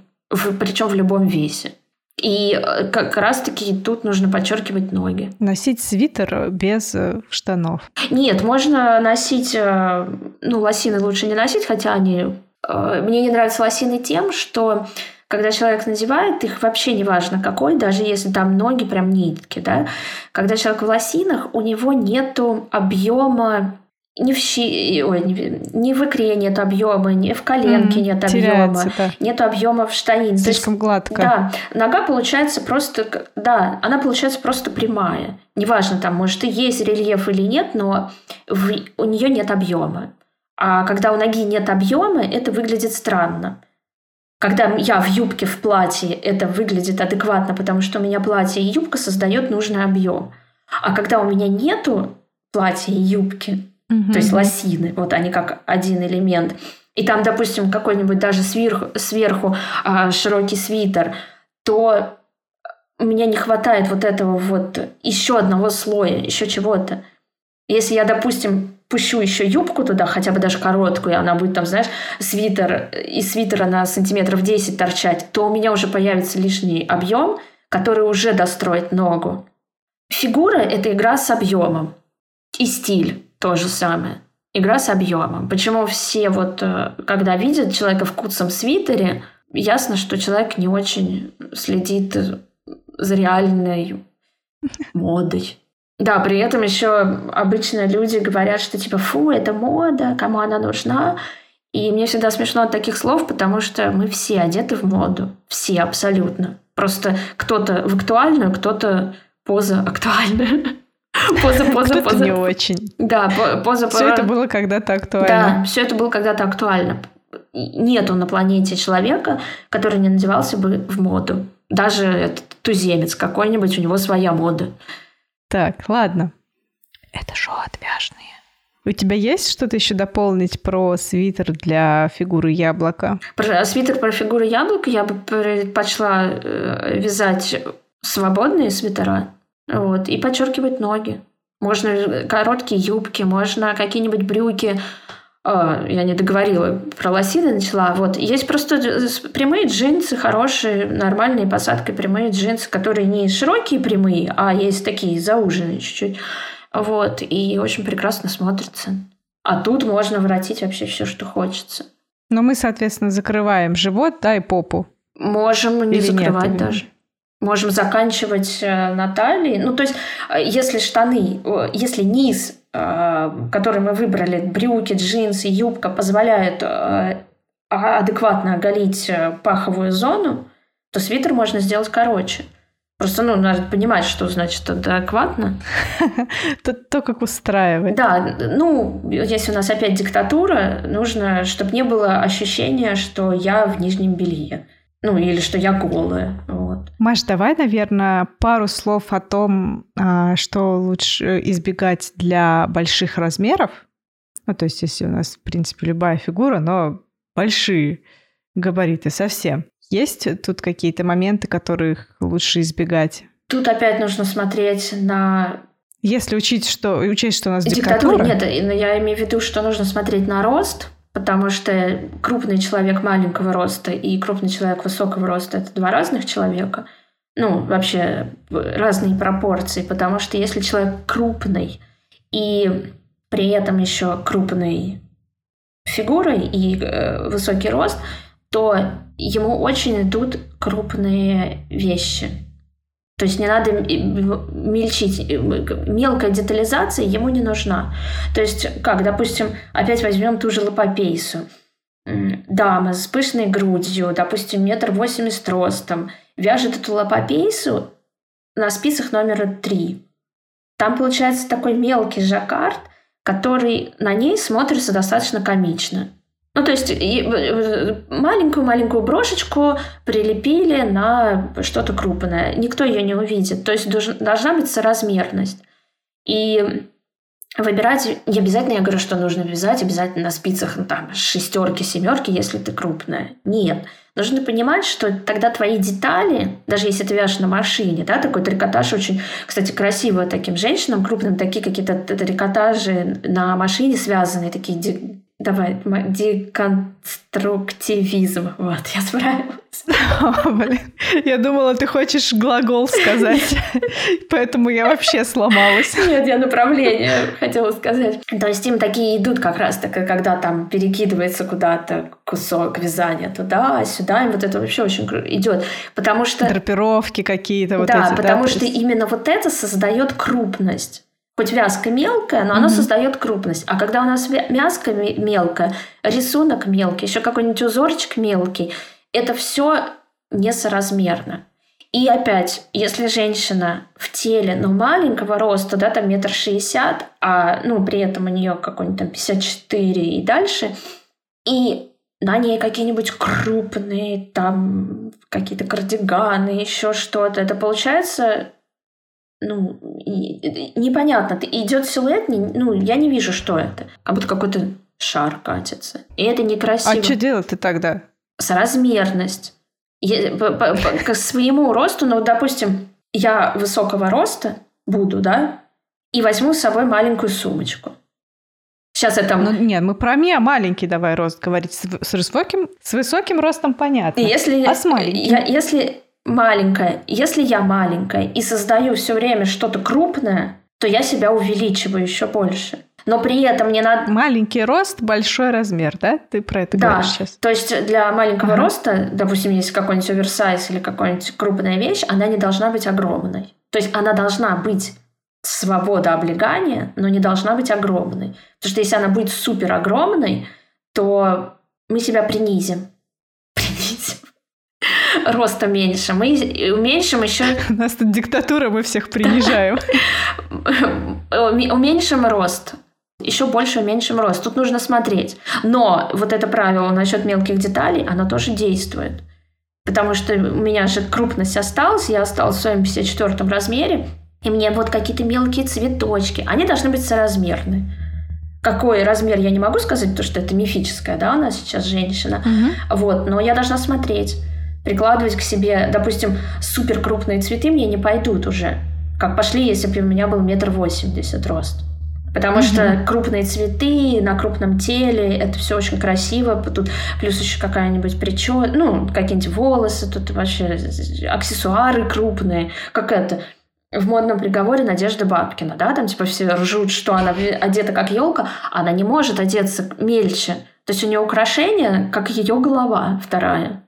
причем в любом весе. И э, как раз-таки тут нужно подчеркивать ноги. Носить свитер без э, штанов. Нет, можно носить, э, ну, лосины лучше не носить, хотя они... Мне не нравятся лосины тем, что когда человек надевает их, вообще не важно какой, даже если там ноги прям нитки, да. Когда человек в лосинах, у него нету объема ни в, щи... Ой, ни в икре нет объема, ни в коленке mm, нет объема, да. нет объема в штанине. Слишком есть, гладко. Да, нога получается просто, да, она получается просто прямая. Неважно, там, может, и есть рельеф или нет, но в... у нее нет объема. А когда у ноги нет объема, это выглядит странно. Когда я в юбке, в платье, это выглядит адекватно, потому что у меня платье и юбка создает нужный объем. А когда у меня нету платья и юбки, угу. то есть лосины, вот они как один элемент, и там, допустим, какой-нибудь даже сверху, сверху а, широкий свитер, то мне не хватает вот этого вот еще одного слоя, еще чего-то. Если я, допустим, пущу еще юбку туда, хотя бы даже короткую, и она будет там, знаешь, свитер, и свитера на сантиметров 10 торчать, то у меня уже появится лишний объем, который уже достроит ногу. Фигура – это игра с объемом. И стиль то же самое. Игра с объемом. Почему все вот, э, когда видят человека в куцом свитере, ясно, что человек не очень следит за реальной модой. Да, при этом еще обычно люди говорят, что типа, фу, это мода, кому она нужна. И мне всегда смешно от таких слов, потому что мы все одеты в моду. Все абсолютно. Просто кто-то в актуальную, кто-то поза актуальная. Поза, поза, поза. не очень. Да, поза, поза. Все это было когда-то актуально. Да, все это было когда-то актуально. Нету на планете человека, который не надевался бы в моду. Даже этот туземец какой-нибудь, у него своя мода. Так, ладно. Это шоу отвяжные. У тебя есть что-то еще дополнить про свитер для фигуры яблока? Про свитер про фигуру яблока я бы предпочла э, вязать свободные свитера вот, и подчеркивать ноги. Можно короткие юбки, можно какие-нибудь брюки. О, я не договорила, про лосины начала. Вот. Есть просто прямые джинсы, хорошие, нормальные посадкой прямые джинсы, которые не широкие прямые, а есть такие зауженные чуть-чуть. Вот. И очень прекрасно смотрятся. А тут можно воротить вообще все, что хочется. Но мы, соответственно, закрываем живот, да, и попу. Можем не Или закрывать нет, даже. Можем заканчивать э, на талии. Ну, то есть, э, если штаны, если низ, э, который мы выбрали, брюки, джинсы, юбка, позволяют а, адекватно оголить паховую зону, то свитер можно сделать короче. Просто, ну, надо понимать, что значит адекватно. То, то, как устраивает. Да, ну, если у нас опять диктатура, нужно, чтобы не было ощущения, что я в нижнем белье. Ну, или что я голая. Маш, давай, наверное, пару слов о том, а, что лучше избегать для больших размеров. Ну, то есть, если у нас, в принципе, любая фигура, но большие габариты совсем. Есть тут какие-то моменты, которых лучше избегать? Тут опять нужно смотреть на если учить, что, учесть, что у нас диктатура... Диктатура, нет, я имею в виду, что нужно смотреть на рост, потому что крупный человек маленького роста и крупный человек высокого роста – это два разных человека. Ну, вообще разные пропорции, потому что если человек крупный и при этом еще крупной фигурой и э, высокий рост, то ему очень идут крупные вещи. То есть не надо мельчить. Мелкая детализация ему не нужна. То есть, как, допустим, опять возьмем ту же лопопейсу. Дама с пышной грудью, допустим, метр восемьдесят ростом, вяжет эту лопопейсу, на спицах номер три. Там получается такой мелкий жаккард, который на ней смотрится достаточно комично. Ну, то есть маленькую-маленькую брошечку прилепили на что-то крупное. Никто ее не увидит. То есть должна быть соразмерность. И выбирать не обязательно, я говорю, что нужно вязать обязательно на спицах ну, там, шестерки, семерки, если ты крупная. Нет. Нужно понимать, что тогда твои детали, даже если ты вяжешь на машине, да, такой трикотаж очень, кстати, красиво таким женщинам крупным, такие какие-то трикотажи на машине связанные, такие Давай, деконструктивизм. Вот, я справилась. О, блин. Я думала, ты хочешь глагол сказать, поэтому я вообще сломалась. Нет, я направление хотела сказать. То есть им такие идут как раз таки, когда там перекидывается куда-то кусок вязания туда-сюда, им вот это вообще очень идет, потому что... Драпировки какие-то вот да, эти. Потому да, что есть... именно вот это создает крупность хоть вязка мелкая, но mm-hmm. создает крупность. А когда у нас мяска мелкая, рисунок мелкий, еще какой-нибудь узорчик мелкий, это все несоразмерно. И опять, если женщина в теле, ну, маленького роста, да, там метр шестьдесят, а, ну, при этом у нее какой-нибудь там 54 и дальше, и на ней какие-нибудь крупные, там, какие-то кардиганы, еще что-то, это получается ну, непонятно. Идет силуэт, ну, я не вижу, что это. Как будто какой-то шар катится. И это некрасиво. А что делать-то тогда? Соразмерность. По, по, по, к своему росту, ну, допустим, я высокого роста буду, да, и возьму с собой маленькую сумочку. Сейчас это... Ну, нет, мы про меня маленький давай рост говорить. С, с, высоким, с высоким ростом понятно. Если, а с маленьким? Я, если маленькая. Если я маленькая и создаю все время что-то крупное, то я себя увеличиваю еще больше. Но при этом не надо... Маленький рост, большой размер, да? Ты про это да. говоришь сейчас? То есть для маленького ага. роста, допустим, есть какой-нибудь оверсайз или какая-нибудь крупная вещь, она не должна быть огромной. То есть она должна быть свобода облегания, но не должна быть огромной. Потому что если она будет супер огромной, то мы себя принизим. Принизим роста меньше. Мы уменьшим еще... У нас тут диктатура, мы всех принижаем. Уменьшим рост. Еще больше уменьшим рост. Тут нужно смотреть. Но вот это правило насчет мелких деталей, оно тоже действует. Потому что у меня же крупность осталась, я осталась в своем 54 размере, и мне вот какие-то мелкие цветочки, они должны быть соразмерны. Какой размер я не могу сказать, потому что это мифическая, да, у нас сейчас женщина. Угу. Вот, но я должна смотреть прикладывать к себе, допустим, супер крупные цветы мне не пойдут уже, как пошли, если бы у меня был метр восемьдесят рост. Потому mm-hmm. что крупные цветы на крупном теле, это все очень красиво. Тут плюс еще какая-нибудь прическа, ну, какие-нибудь волосы, тут вообще аксессуары крупные. Как это? В модном приговоре Надежда Бабкина, да, там типа все ржут, что она одета как елка, она не может одеться мельче. То есть у нее украшение, как ее голова вторая.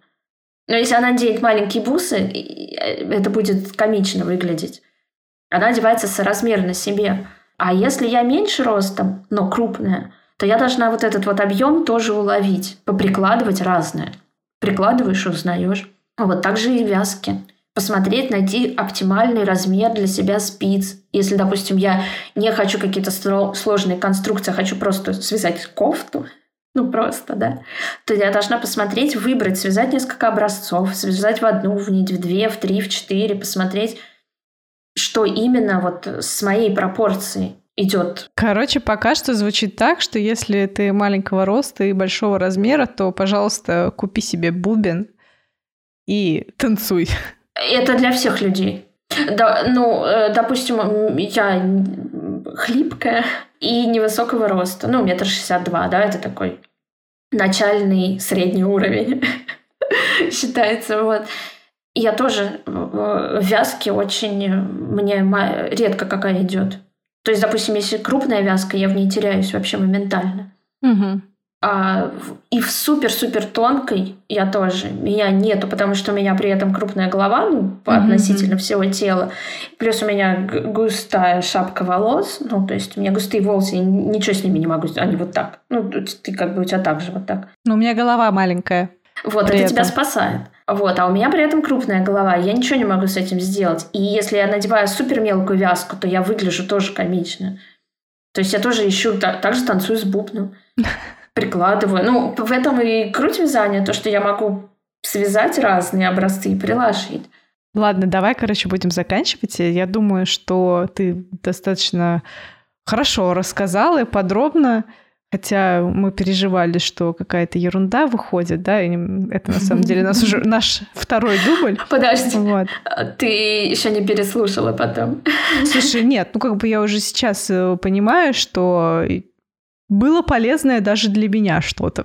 Но если она наденет маленькие бусы, э, это будет комично выглядеть. Она одевается соразмерно себе. А если я меньше ростом, но крупная, то я должна вот этот вот объем тоже уловить, поприкладывать разное. Прикладываешь и узнаешь. Вот так же и вязки. Посмотреть, найти оптимальный размер для себя спиц. Если, допустим, я не хочу какие-то сложные конструкции, а хочу просто связать кофту, ну просто, да, то я должна посмотреть, выбрать, связать несколько образцов, связать в одну, в нить, в две, в три, в четыре, посмотреть, что именно вот с моей пропорцией идет. Короче, пока что звучит так, что если ты маленького роста и большого размера, то, пожалуйста, купи себе бубен и танцуй. Это для всех людей. Да, ну, э, допустим, я хлипкая и невысокого роста, ну, метр шестьдесят два, да, это такой начальный средний уровень считается, вот. Я тоже в вязке очень, мне редко какая идет. То есть, допустим, если крупная вязка, я в ней теряюсь вообще моментально. Угу. А, и в супер-супер тонкой я тоже. Меня нету, потому что у меня при этом крупная голова, ну, mm-hmm. относительно всего тела. Плюс у меня густая шапка волос. Ну, то есть у меня густые волосы, ничего с ними не могу сделать. Они вот так. Ну, ты как бы у тебя так же вот так. Ну, у меня голова маленькая. Вот, это этом. тебя спасает. Вот, а у меня при этом крупная голова, я ничего не могу с этим сделать. И если я надеваю супер мелкую вязку, то я выгляжу тоже комично. То есть я тоже ищу, так, так же танцую с бубном, прикладываю. Ну, в этом и круть вязания, то, что я могу связать разные образцы и приложить. Ладно, давай, короче, будем заканчивать. Я думаю, что ты достаточно хорошо рассказала и подробно. Хотя мы переживали, что какая-то ерунда выходит, да, и это на самом деле нас уже наш второй дубль. Подожди, вот. ты еще не переслушала потом. Слушай, нет, ну как бы я уже сейчас э, понимаю, что было полезное даже для меня что-то.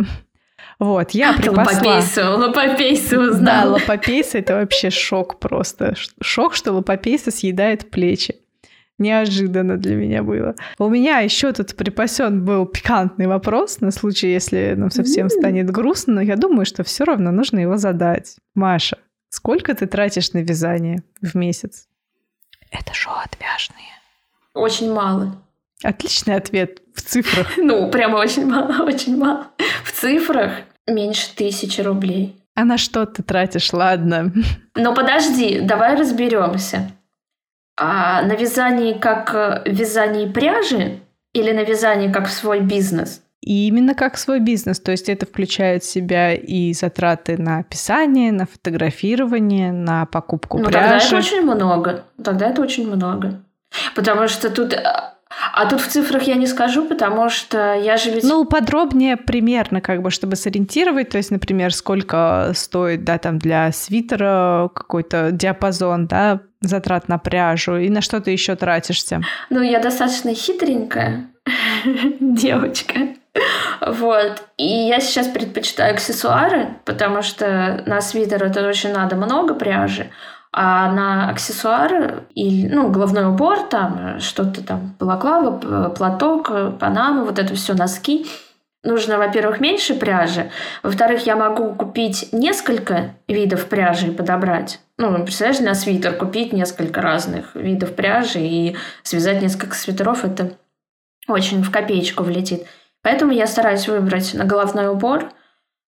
Вот, я припасла... Лопопейсу, лопопейсу узнала. Да, лопопейса — это вообще шок просто. Шок, что лопопейса съедает плечи неожиданно для меня было. У меня еще тут припасен был пикантный вопрос на случай, если нам совсем станет грустно, но я думаю, что все равно нужно его задать. Маша, сколько ты тратишь на вязание в месяц? Это шоу отвяжные. Очень мало. Отличный ответ в цифрах. Ну, прямо очень мало, очень мало. В цифрах меньше тысячи рублей. А на что ты тратишь, ладно? Но подожди, давай разберемся. А на вязании как э, вязании пряжи или на вязании как в свой бизнес? И именно как свой бизнес, то есть это включает в себя и затраты на описание, на фотографирование, на покупку ну, пряжи. Тогда это очень много. Тогда это очень много. Потому что тут э, а тут в цифрах я не скажу, потому что я же ведь... Ну, подробнее примерно, как бы, чтобы сориентировать. То есть, например, сколько стоит, да, там для свитера какой-то диапазон, да, затрат на пряжу, и на что ты еще тратишься? Ну, я достаточно хитренькая девочка. Вот. И я сейчас предпочитаю аксессуары, потому что на свитер это очень надо много пряжи. А на аксессуары, или, ну, головной убор, там что-то там, балаклава, платок, панама, вот это все, носки, нужно, во-первых, меньше пряжи, во-вторых, я могу купить несколько видов пряжи и подобрать. Ну, представляешь, на свитер купить несколько разных видов пряжи и связать несколько свитеров, это очень в копеечку влетит. Поэтому я стараюсь выбрать на головной убор.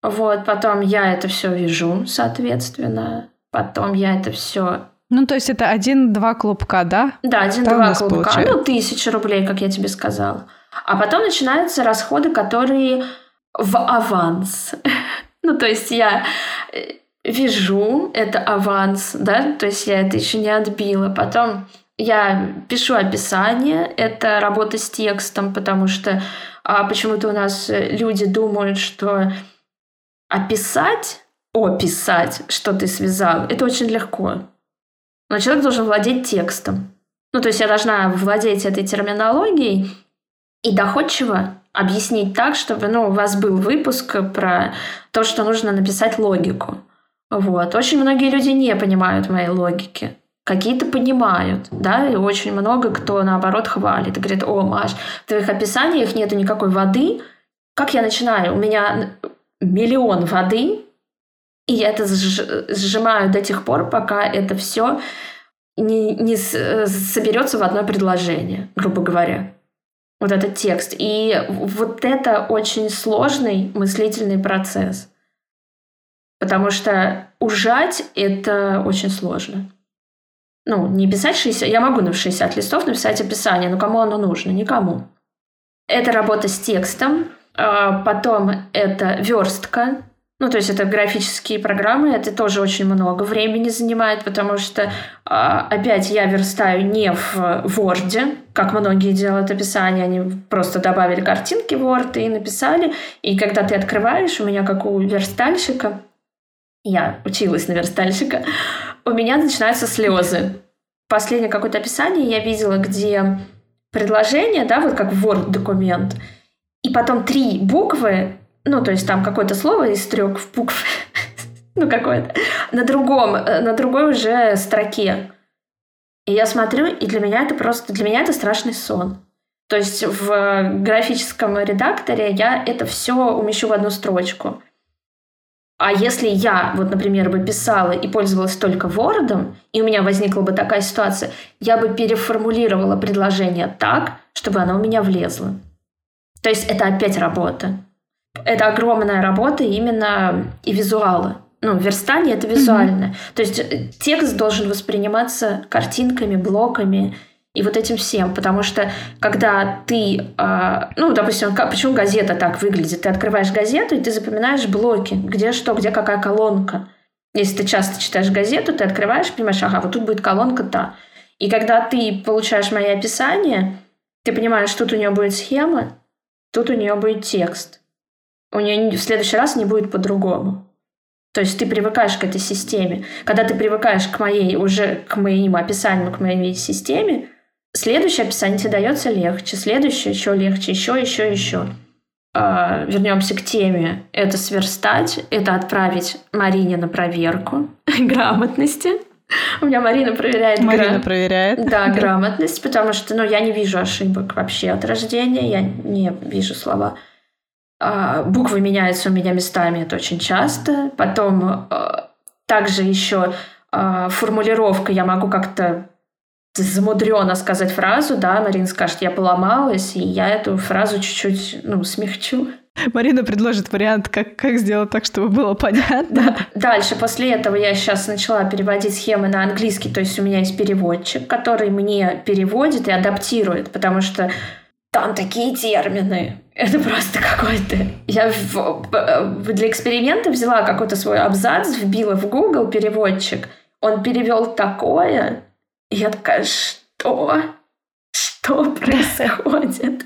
Вот, потом я это все вяжу, соответственно. Потом я это все ну, то есть это один-два клубка, да? Да, один-два клубка. Получается. Ну, тысяча рублей, как я тебе сказала. А потом начинаются расходы, которые в аванс. ну, то есть я э, вяжу, это аванс, да, то есть я это еще не отбила. Потом я пишу описание, это работа с текстом, потому что а, почему-то у нас люди думают, что описать описать, что ты связал, это очень легко. Но человек должен владеть текстом. Ну, то есть я должна владеть этой терминологией и доходчиво объяснить так, чтобы ну, у вас был выпуск про то, что нужно написать логику. Вот. Очень многие люди не понимают моей логики. Какие-то понимают, да, и очень много кто, наоборот, хвалит и говорит, о, Маш, в твоих описаниях нету никакой воды. Как я начинаю? У меня миллион воды, и я это сжимаю до тех пор, пока это все не, не соберется в одно предложение, грубо говоря. Вот этот текст. И вот это очень сложный мыслительный процесс. Потому что ужать это очень сложно. Ну, не писать 60... Я могу на 60 листов написать описание, но кому оно нужно? Никому. Это работа с текстом. А потом это верстка, ну, то есть это графические программы, это тоже очень много времени занимает, потому что, а, опять, я верстаю не в Word, как многие делают описание, они просто добавили картинки в Word и написали, и когда ты открываешь, у меня как у верстальщика, я училась на верстальщика, у меня начинаются слезы. Последнее какое-то описание я видела, где предложение, да, вот как в Word документ, и потом три буквы ну, то есть там какое-то слово из трех букв, ну, какое-то, на другом, э, на другой уже строке. И я смотрю, и для меня это просто, для меня это страшный сон. То есть в графическом редакторе я это все умещу в одну строчку. А если я, вот, например, бы писала и пользовалась только Word, и у меня возникла бы такая ситуация, я бы переформулировала предложение так, чтобы оно у меня влезло. То есть это опять работа это огромная работа именно и визуала. Ну, верстание это визуальное. Mm-hmm. То есть э, текст должен восприниматься картинками, блоками и вот этим всем. Потому что когда ты, э, ну, допустим, как, почему газета так выглядит? Ты открываешь газету, и ты запоминаешь блоки, где что, где какая колонка. Если ты часто читаешь газету, ты открываешь, понимаешь, ага, вот тут будет колонка та. И когда ты получаешь мои описания, ты понимаешь, тут у нее будет схема, тут у нее будет текст. У нее в следующий раз не будет по-другому. То есть ты привыкаешь к этой системе. Когда ты привыкаешь к моей уже к моим описаниям, к моей системе, следующее описание тебе дается легче, следующее еще легче, еще, еще, еще. А, вернемся к теме. Это сверстать, это отправить Марине на проверку грамотности. У меня Марина проверяет... Марина гра... проверяет. Да, грамотность, потому что ну, я не вижу ошибок вообще от рождения, я не вижу слова. А, буквы меняются у меня местами, это очень часто. Потом а, также еще а, формулировка, я могу как-то замудренно сказать фразу, да, Марина скажет, я поломалась, и я эту фразу чуть-чуть, ну, смягчу. Марина предложит вариант, как, как сделать так, чтобы было понятно. Да. Дальше, после этого я сейчас начала переводить схемы на английский, то есть у меня есть переводчик, который мне переводит и адаптирует, потому что там такие термины. Это просто какой-то... Я в... для эксперимента взяла какой-то свой абзац, вбила в Google переводчик. Он перевел такое, и я такая, что? Что происходит?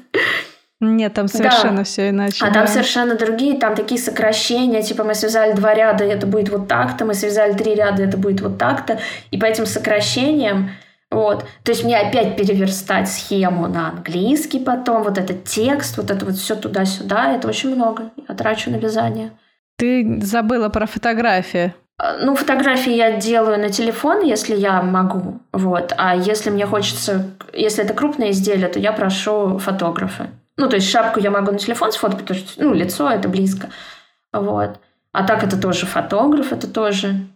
Нет, там совершенно да. все иначе. А да. там совершенно другие, там такие сокращения, типа мы связали два ряда, и это будет вот так-то, мы связали три ряда, и это будет вот так-то. И по этим сокращениям, вот, то есть мне опять переверстать схему на английский потом, вот этот текст, вот это вот все туда-сюда, это очень много. Я трачу на вязание. Ты забыла про фотографии. А, ну, фотографии я делаю на телефон, если я могу, вот. А если мне хочется, если это крупное изделие, то я прошу фотографа. Ну, то есть шапку я могу на телефон сфоткать, потому что, ну, лицо это близко. Вот. А так это тоже фотограф, это тоже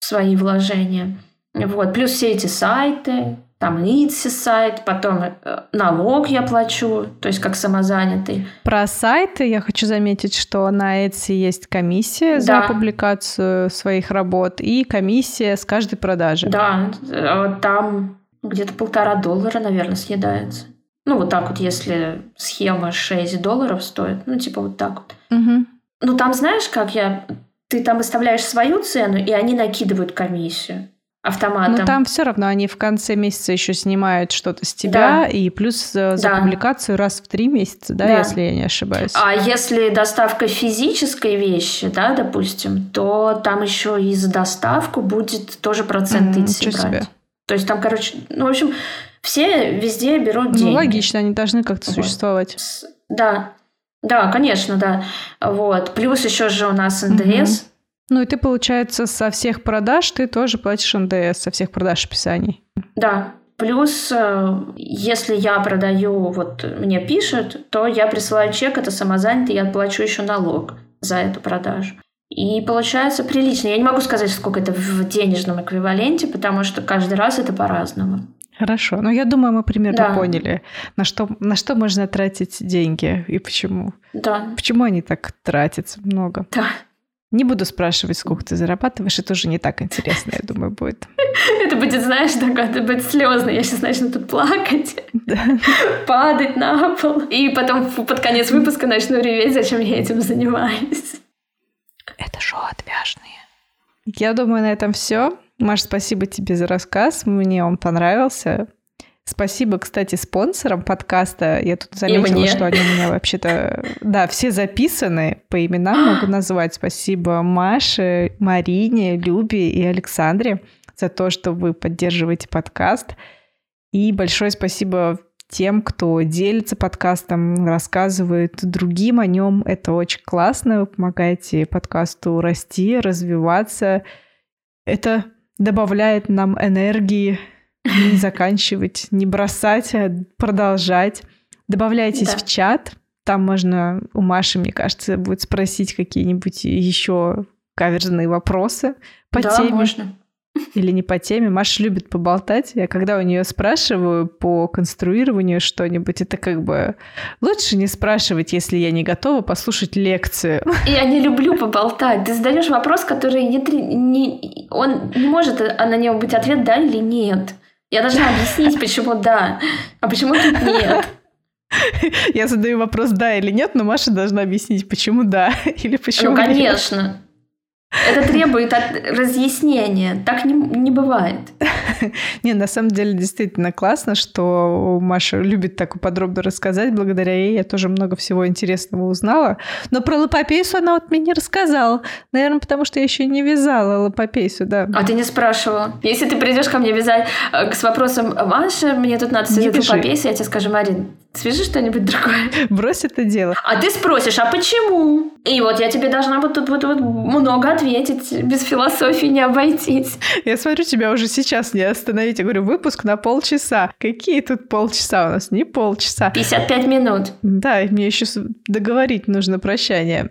свои вложения. Вот. Плюс все эти сайты, там Итси сайт, потом э, налог я плачу, то есть как самозанятый. Про сайты я хочу заметить, что на Etsy есть комиссия да. за публикацию своих работ и комиссия с каждой продажи. Да, э, там где-то полтора доллара, наверное, съедается. Ну, вот так вот, если схема 6 долларов стоит, ну, типа вот так вот. Угу. Ну, там знаешь, как я... Ты там выставляешь свою цену, и они накидывают комиссию автоматом. Но там все равно они в конце месяца еще снимают что-то с тебя, да. и плюс за, за да. публикацию раз в три месяца, да, да, если я не ошибаюсь. А если доставка физической вещи, да, допустим, то там еще и за доставку будет тоже процент mm, идти брать. Себе. То есть там, короче, ну, в общем, все везде берут ну, деньги. Ну, логично, они должны как-то вот. существовать. Да, да, конечно, да. Вот. Плюс еще же у нас НДС. Угу. Ну и ты, получается, со всех продаж ты тоже платишь НДС, со всех продаж описаний. Да. Плюс, э, если я продаю, вот мне пишут, то я присылаю чек, это самозанятый, я плачу еще налог за эту продажу. И получается прилично. Я не могу сказать, сколько это в денежном эквиваленте, потому что каждый раз это по-разному. Хорошо. Ну, я думаю, мы примерно да. поняли, на что, на что можно тратить деньги и почему. Да. Почему они так тратятся много. Да. Не буду спрашивать, сколько ты зарабатываешь, это уже не так интересно, я думаю, будет. Это будет, знаешь, такое, это будет слезно. Я сейчас начну тут плакать, падать на пол. И потом под конец выпуска начну реветь, зачем я этим занимаюсь. Это шоу отвяжные. Я думаю, на этом все. Маш, спасибо тебе за рассказ. Мне он понравился. Спасибо, кстати, спонсорам подкаста. Я тут заметила, что они у меня вообще-то... Да, все записаны, по именам могу назвать. Спасибо Маше, Марине, Любе и Александре за то, что вы поддерживаете подкаст. И большое спасибо тем, кто делится подкастом, рассказывает другим о нем. Это очень классно. Вы помогаете подкасту расти, развиваться. Это добавляет нам энергии не заканчивать, не бросать, а продолжать. Добавляйтесь да. в чат. Там можно у Маши, мне кажется, будет спросить какие-нибудь еще каверзные вопросы по да, теме. можно. или не по теме. Маша любит поболтать. Я когда у нее спрашиваю по конструированию что-нибудь, это как бы лучше не спрашивать, если я не готова послушать лекцию. Я не люблю поболтать. Ты задаешь вопрос, который не, не, он не может а на него быть ответ да или нет. Я должна объяснить, почему да, а почему тут нет. Я задаю вопрос да или нет, но Маша должна объяснить, почему да или почему Ну, конечно. Нет. Это требует разъяснения. Так не, не бывает. Не, на самом деле действительно классно, что Маша любит так подробно рассказать. Благодаря ей я тоже много всего интересного узнала. Но про лапопейсу она вот мне не рассказала. Наверное, потому что я еще не вязала лапопейсу, да. А ты не спрашивала? Если ты придешь ко мне вязать э, с вопросом Маша, мне тут надо связать лапопейсу, я тебе скажу, Марин, свяжи что-нибудь другое. Брось это дело. А ты спросишь, а почему? И вот я тебе должна вот тут вот, вот много ответить. Без философии не обойтись. Я смотрю, тебя уже сейчас не остановить. Я говорю, выпуск на полчаса. Какие тут полчаса у нас? Не полчаса. 55 минут. Да, мне еще договорить нужно прощание.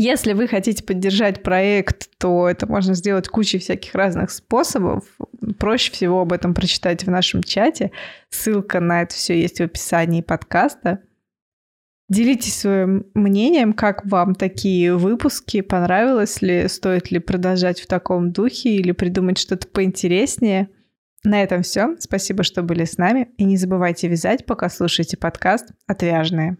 Если вы хотите поддержать проект, то это можно сделать кучей всяких разных способов. Проще всего об этом прочитать в нашем чате. Ссылка на это все есть в описании подкаста. Делитесь своим мнением, как вам такие выпуски, понравилось ли, стоит ли продолжать в таком духе или придумать что-то поинтереснее. На этом все. Спасибо, что были с нами. И не забывайте вязать, пока слушаете подкаст «Отвяжные».